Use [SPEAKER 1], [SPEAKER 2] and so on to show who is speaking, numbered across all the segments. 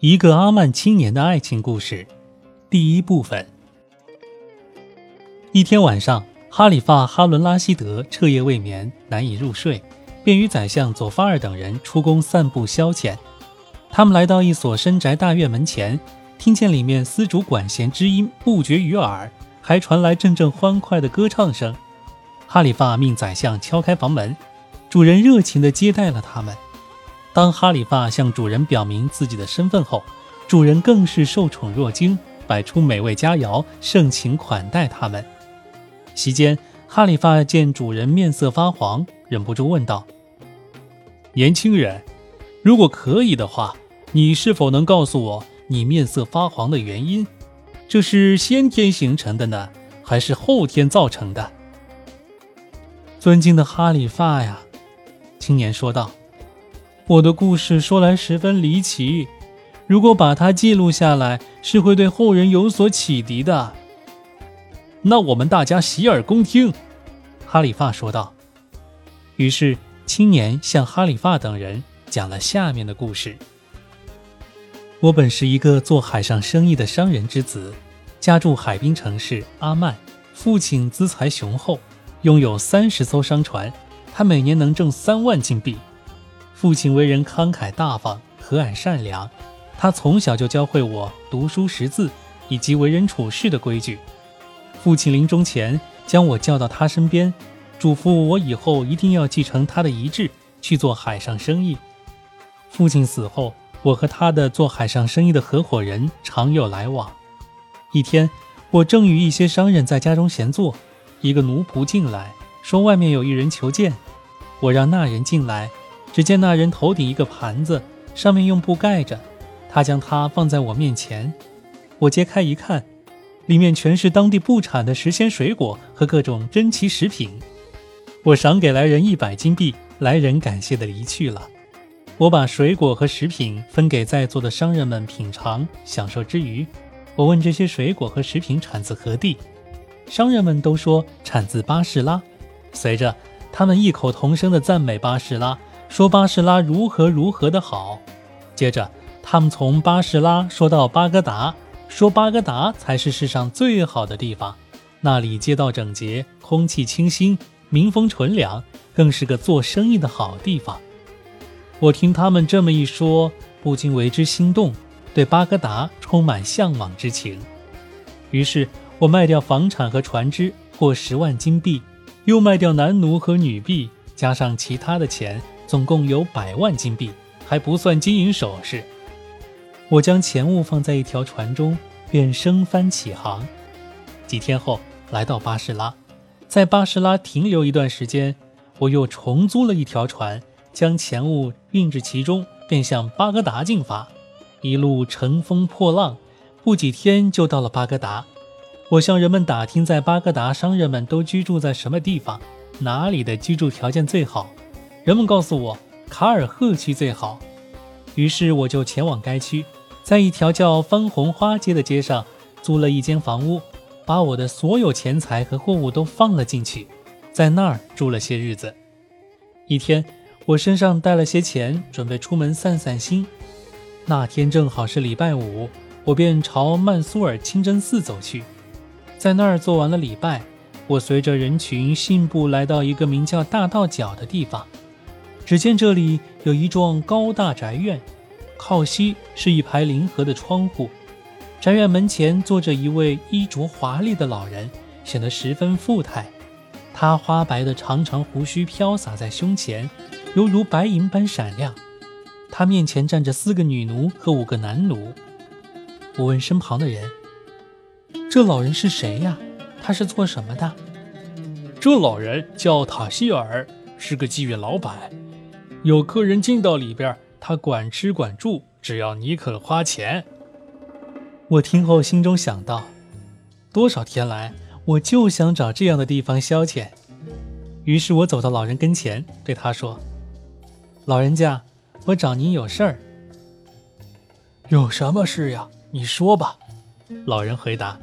[SPEAKER 1] 一个阿曼青年的爱情故事，第一部分。一天晚上，哈里发哈伦拉希德彻夜未眠，难以入睡，便与宰相佐法尔等人出宫散步消遣。他们来到一所深宅大院门前，听见里面丝竹管弦之音不绝于耳，还传来阵阵欢快的歌唱声。哈里发命宰相敲开房门，主人热情地接待了他们。当哈里发向主人表明自己的身份后，主人更是受宠若惊，摆出美味佳肴，盛情款待他们。席间，哈里发见主人面色发黄，忍不住问道：“年轻人，如果可以的话，你是否能告诉我你面色发黄的原因？这是先天形成的呢，还是后天造成的？”尊敬的哈里发呀，青年说道。我的故事说来十分离奇，如果把它记录下来，是会对后人有所启迪的。那我们大家洗耳恭听。”哈里发说道。于是，青年向哈里发等人讲了下面的故事：我本是一个做海上生意的商人之子，家住海滨城市阿曼。父亲资财雄厚，拥有三十艘商船，他每年能挣三万金币。父亲为人慷慨大方、和蔼善良，他从小就教会我读书识字以及为人处事的规矩。父亲临终前将我叫到他身边，嘱咐我以后一定要继承他的遗志，去做海上生意。父亲死后，我和他的做海上生意的合伙人常有来往。一天，我正与一些商人在家中闲坐，一个奴仆进来，说外面有一人求见。我让那人进来。只见那人头顶一个盘子，上面用布盖着。他将它放在我面前，我揭开一看，里面全是当地不产的时鲜水果和各种珍奇食品。我赏给来人一百金币，来人感谢的离去了。我把水果和食品分给在座的商人们品尝享受之余，我问这些水果和食品产自何地，商人们都说产自巴士拉。随着他们异口同声的赞美巴士拉。说巴士拉如何如何的好，接着他们从巴士拉说到巴格达，说巴格达才是世上最好的地方，那里街道整洁，空气清新，民风纯良，更是个做生意的好地方。我听他们这么一说，不禁为之心动，对巴格达充满向往之情。于是我卖掉房产和船只，获十万金币，又卖掉男奴和女婢，加上其他的钱。总共有百万金币，还不算金银首饰。我将钱物放在一条船中，便升帆起航。几天后，来到巴士拉，在巴士拉停留一段时间，我又重租了一条船，将钱物运至其中，便向巴格达进发。一路乘风破浪，不几天就到了巴格达。我向人们打听，在巴格达商人们都居住在什么地方，哪里的居住条件最好。人们告诉我，卡尔赫区最好，于是我就前往该区，在一条叫番红花街的街上租了一间房屋，把我的所有钱财和货物都放了进去，在那儿住了些日子。一天，我身上带了些钱，准备出门散散心。那天正好是礼拜五，我便朝曼苏尔清真寺走去，在那儿做完了礼拜，我随着人群信步来到一个名叫大道角的地方。只见这里有一幢高大宅院，靠西是一排临河的窗户。宅院门前坐着一位衣着华丽的老人，显得十分富态。他花白的长长胡须飘洒在胸前，犹如白银般闪亮。他面前站着四个女奴和五个男奴。我问身旁的人：“这老人是谁呀？他是做什么的？”
[SPEAKER 2] 这老人叫塔希尔，是个妓院老板。有客人进到里边，他管吃管住，只要你肯花钱。
[SPEAKER 1] 我听后心中想到，多少天来我就想找这样的地方消遣。于是我走到老人跟前，对他说：“老人家，我找您有事儿。”“
[SPEAKER 2] 有什么事呀？你说吧。”
[SPEAKER 1] 老人回答：“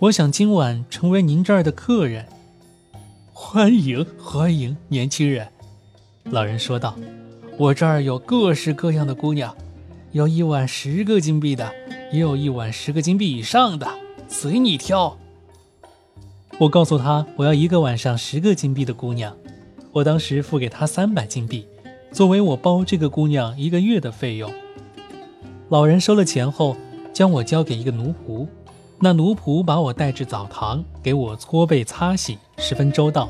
[SPEAKER 1] 我想今晚成为您这儿的客人。”“
[SPEAKER 2] 欢迎欢迎，年轻人。”
[SPEAKER 1] 老人说道：“我这儿有各式各样的姑娘，
[SPEAKER 2] 有一碗十个金币的，也有一碗十个金币以上的，随你挑。”
[SPEAKER 1] 我告诉他我要一个晚上十个金币的姑娘，我当时付给他三百金币，作为我包这个姑娘一个月的费用。老人收了钱后，将我交给一个奴仆，那奴仆把我带至澡堂，给我搓背擦洗，十分周到。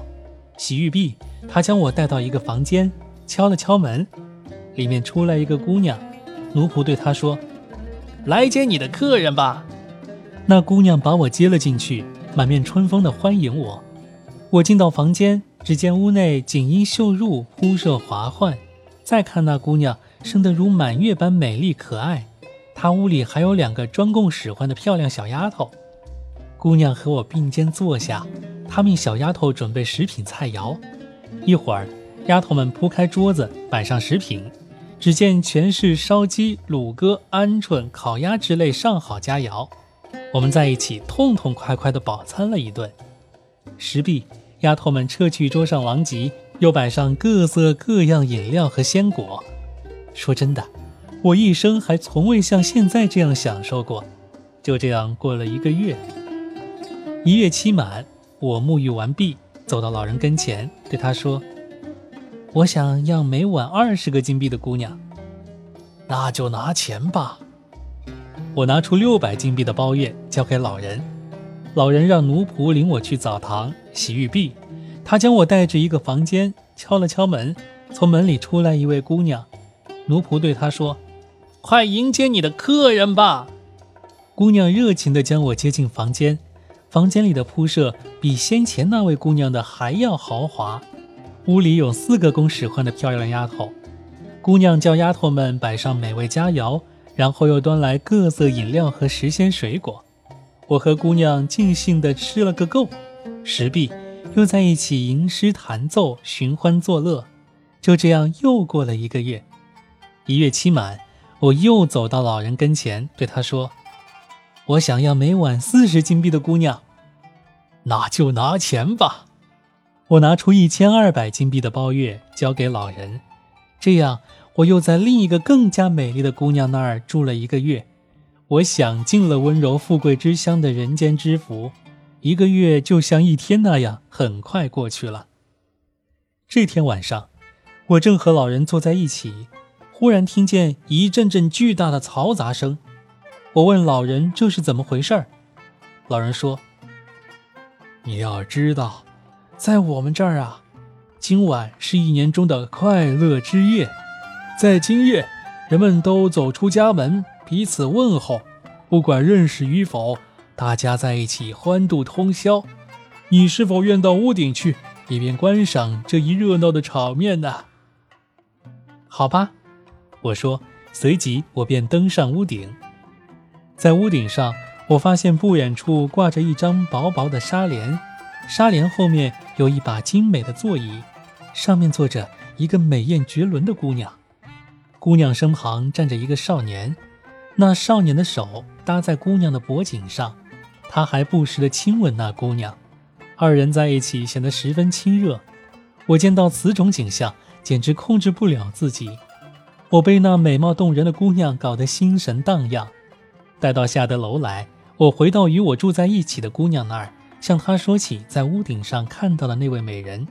[SPEAKER 1] 洗浴毕，他将我带到一个房间，敲了敲门，里面出来一个姑娘，奴仆对他说：“
[SPEAKER 2] 来接你的客人吧。”
[SPEAKER 1] 那姑娘把我接了进去。满面春风的欢迎我，我进到房间，只见屋内锦衣绣入，铺设华幻。再看那姑娘，生得如满月般美丽可爱。她屋里还有两个专供使唤的漂亮小丫头。姑娘和我并肩坐下，他命小丫头准备食品菜肴。一会儿，丫头们铺开桌子，摆上食品。只见全是烧鸡、卤鸽、鹌鹑、烤鸭之类上好佳肴。我们在一起痛痛快快地饱餐了一顿，食毕，丫头们撤去桌上狼藉，又摆上各色各样饮料和鲜果。说真的，我一生还从未像现在这样享受过。就这样过了一个月，一月期满，我沐浴完毕，走到老人跟前，对他说：“我想要每晚二十个金币的姑娘，
[SPEAKER 2] 那就拿钱吧。”
[SPEAKER 1] 我拿出六百金币的包月交给老人，老人让奴仆领我去澡堂洗浴毕，他将我带至一个房间，敲了敲门，从门里出来一位姑娘，奴仆对他说：“
[SPEAKER 2] 快迎接你的客人吧。”
[SPEAKER 1] 姑娘热情地将我接进房间，房间里的铺设比先前那位姑娘的还要豪华，屋里有四个供使唤的漂亮丫头，姑娘叫丫头们摆上美味佳肴。然后又端来各色饮料和时鲜水果，我和姑娘尽兴地吃了个够。石壁，又在一起吟诗弹奏，寻欢作乐。就这样又过了一个月，一月期满，我又走到老人跟前，对他说：“我想要每晚四十金币的姑娘，
[SPEAKER 2] 那就拿钱吧。”
[SPEAKER 1] 我拿出一千二百金币的包月交给老人，这样。我又在另一个更加美丽的姑娘那儿住了一个月，我享尽了温柔富贵之乡的人间之福。一个月就像一天那样，很快过去了。这天晚上，我正和老人坐在一起，忽然听见一阵阵巨大的嘈杂声。我问老人这是怎么回事儿，老人说：“
[SPEAKER 2] 你要知道，在我们这儿啊，今晚是一年中的快乐之夜。”在今夜，人们都走出家门，彼此问候，不管认识与否，大家在一起欢度通宵。你是否愿到屋顶去，以便观赏这一热闹的场面呢？
[SPEAKER 1] 好吧，我说。随即我便登上屋顶，在屋顶上，我发现不远处挂着一张薄薄的纱帘，纱帘后面有一把精美的座椅，上面坐着一个美艳绝伦的姑娘。姑娘身旁站着一个少年，那少年的手搭在姑娘的脖颈上，他还不时地亲吻那姑娘，二人在一起显得十分亲热。我见到此种景象，简直控制不了自己，我被那美貌动人的姑娘搞得心神荡漾。待到下得楼来，我回到与我住在一起的姑娘那儿，向她说起在屋顶上看到的那位美人。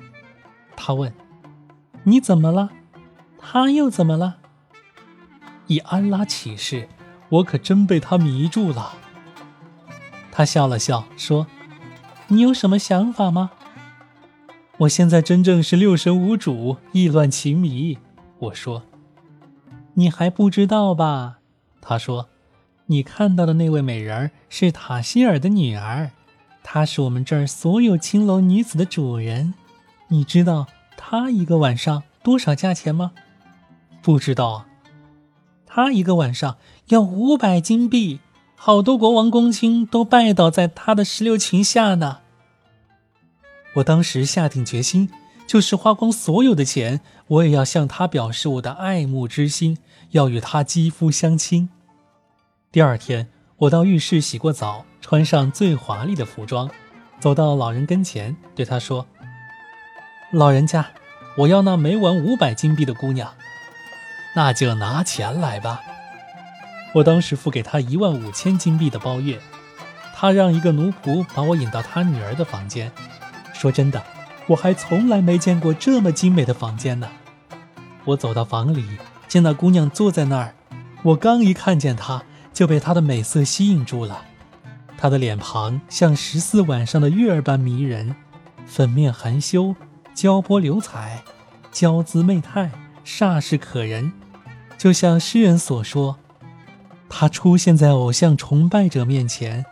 [SPEAKER 1] 她问：“你怎么了？她又怎么了？”以安拉起誓，我可真被她迷住了。她笑了笑说：“你有什么想法吗？”我现在真正是六神无主，意乱情迷。我说：“你还不知道吧？”她说：“你看到的那位美人是塔希尔的女儿，她是我们这儿所有青楼女子的主人。你知道她一个晚上多少价钱吗？不知道。”他一个晚上要五百金币，好多国王公卿都拜倒在她的石榴裙下呢。我当时下定决心，就是花光所有的钱，我也要向他表示我的爱慕之心，要与他肌肤相亲。第二天，我到浴室洗过澡，穿上最华丽的服装，走到老人跟前，对他说：“老人家，我要那每晚五百金币的姑娘。”
[SPEAKER 2] 那就拿钱来吧。
[SPEAKER 1] 我当时付给他一万五千金币的包月，他让一个奴仆把我引到他女儿的房间。说真的，我还从来没见过这么精美的房间呢。我走到房里，见那姑娘坐在那儿，我刚一看见她，就被她的美色吸引住了。她的脸庞像十四晚上的月儿般迷人，粉面含羞，娇波流彩，娇姿媚态，煞是可人。就像诗人所说，她出现在偶像崇拜者面前，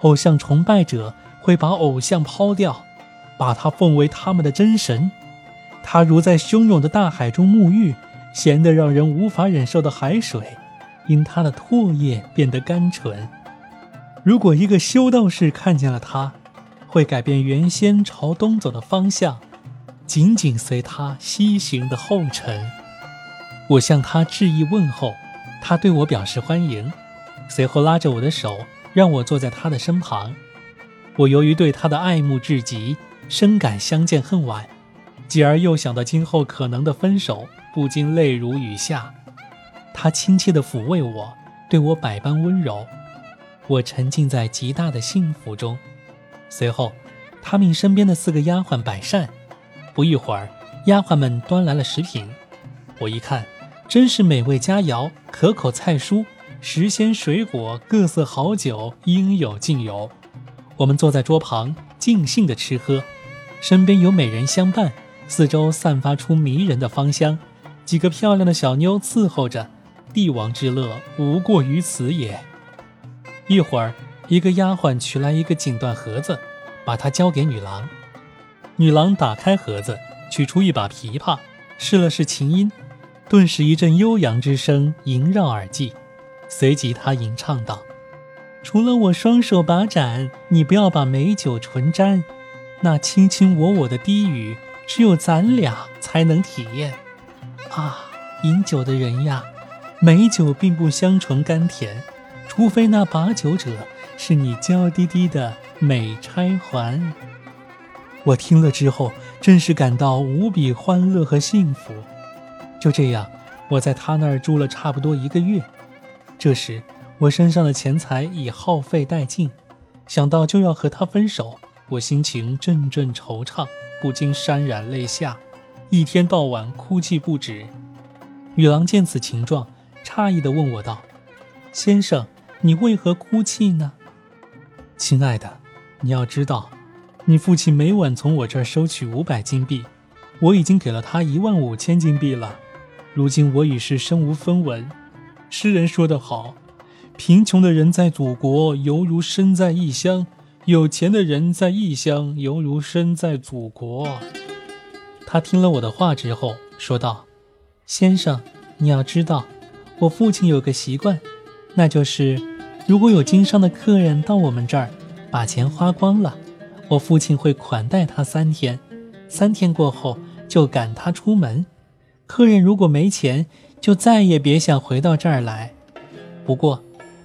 [SPEAKER 1] 偶像崇拜者会把偶像抛掉，把她奉为他们的真神。他如在汹涌的大海中沐浴，咸得让人无法忍受的海水，因他的唾液变得甘醇。如果一个修道士看见了他，会改变原先朝东走的方向，紧紧随他西行的后尘。我向他致意问候，他对我表示欢迎，随后拉着我的手，让我坐在他的身旁。我由于对他的爱慕至极，深感相见恨晚。继而又想到今后可能的分手，不禁泪如雨下。他亲切地抚慰我，对我百般温柔，我沉浸在极大的幸福中。随后，他命身边的四个丫鬟摆膳。不一会儿，丫鬟们端来了食品。我一看，真是美味佳肴，可口菜蔬，时鲜水果，各色好酒，应有尽有。我们坐在桌旁，尽兴地吃喝，身边有美人相伴。四周散发出迷人的芳香，几个漂亮的小妞伺候着，帝王之乐无过于此也。一会儿，一个丫鬟取来一个锦缎盒子，把它交给女郎。女郎打开盒子，取出一把琵琶，试了试琴音，顿时一阵悠扬之声萦绕耳际。随即，她吟唱道：“除了我双手把盏，你不要把美酒唇沾，那卿卿我我的低语。”只有咱俩才能体验啊！饮酒的人呀，美酒并不香醇甘甜，除非那把酒者是你娇滴滴的美钗环。我听了之后，真是感到无比欢乐和幸福。就这样，我在他那儿住了差不多一个月。这时，我身上的钱财已耗费殆尽，想到就要和他分手，我心情阵阵惆怅。不禁潸然泪下，一天到晚哭泣不止。女郎见此情状，诧异地问我道：“先生，你为何哭泣呢？”亲爱的，你要知道，你父亲每晚从我这儿收取五百金币，我已经给了他一万五千金币了。如今我已是身无分文。诗人说得好：“贫穷的人在祖国，犹如身在异乡。”有钱的人在异乡，犹如身在祖国。他听了我的话之后，说道：“先生，你要知道，我父亲有个习惯，那就是如果有经商的客人到我们这儿，把钱花光了，我父亲会款待他三天，三天过后就赶他出门。客人如果没钱，就再也别想回到这儿来。不过，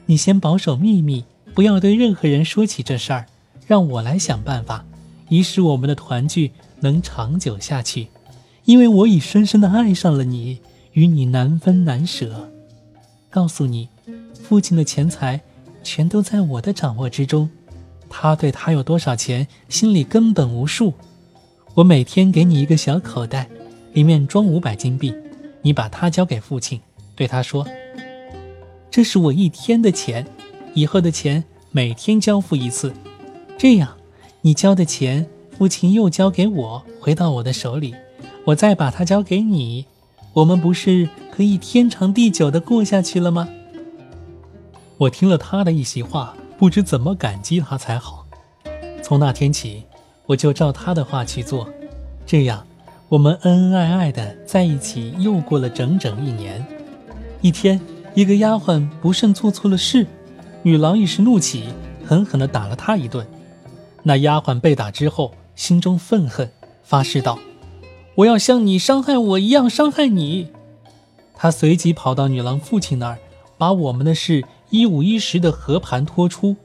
[SPEAKER 1] 你先保守秘密，不要对任何人说起这事儿。”让我来想办法，以使我们的团聚能长久下去。因为我已深深的爱上了你，与你难分难舍。告诉你，父亲的钱财全都在我的掌握之中。他对他有多少钱，心里根本无数。我每天给你一个小口袋，里面装五百金币。你把它交给父亲，对他说：“这是我一天的钱，以后的钱每天交付一次。”这样，你交的钱，父亲又交给我，回到我的手里，我再把它交给你，我们不是可以天长地久的过下去了吗？我听了他的一席话，不知怎么感激他才好。从那天起，我就照他的话去做，这样，我们恩恩爱爱的在一起，又过了整整一年。一天，一个丫鬟不慎做错了事，女郎一时怒起，狠狠地打了她一顿。那丫鬟被打之后，心中愤恨，发誓道：“我要像你伤害我一样伤害你。”他随即跑到女郎父亲那儿，把我们的事一五一十的和盘托出。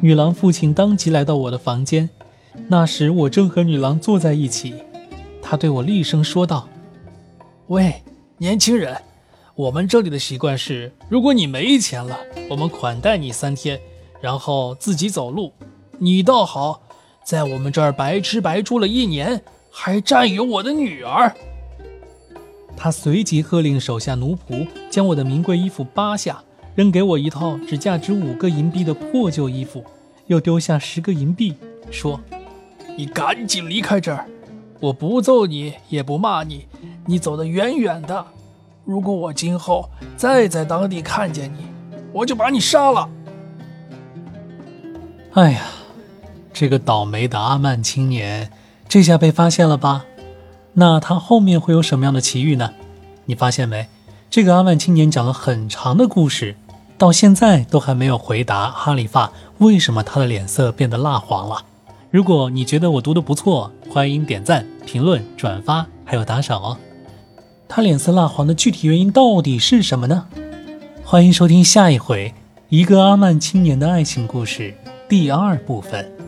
[SPEAKER 1] 女郎父亲当即来到我的房间，那时我正和女郎坐在一起，他对我厉声说道：“
[SPEAKER 2] 喂，年轻人，我们这里的习惯是，如果你没钱了，我们款待你三天，然后自己走路。你倒好，在我们这儿白吃白住了一年，还占有我的女儿。
[SPEAKER 1] 他随即喝令手下奴仆将我的名贵衣服扒下，扔给我一套只价值五个银币的破旧衣服，又丢下十个银币，说：“
[SPEAKER 2] 你赶紧离开这儿，我不揍你，也不骂你，你走得远远的。如果我今后再在当地看见你，我就把你杀了。”
[SPEAKER 1] 哎呀，这个倒霉的阿曼青年，这下被发现了吧？那他后面会有什么样的奇遇呢？你发现没？这个阿曼青年讲了很长的故事，到现在都还没有回答哈里发为什么他的脸色变得蜡黄了。如果你觉得我读的不错，欢迎点赞、评论、转发，还有打赏哦。他脸色蜡黄的具体原因到底是什么呢？欢迎收听下一回《一个阿曼青年的爱情故事》第二部分。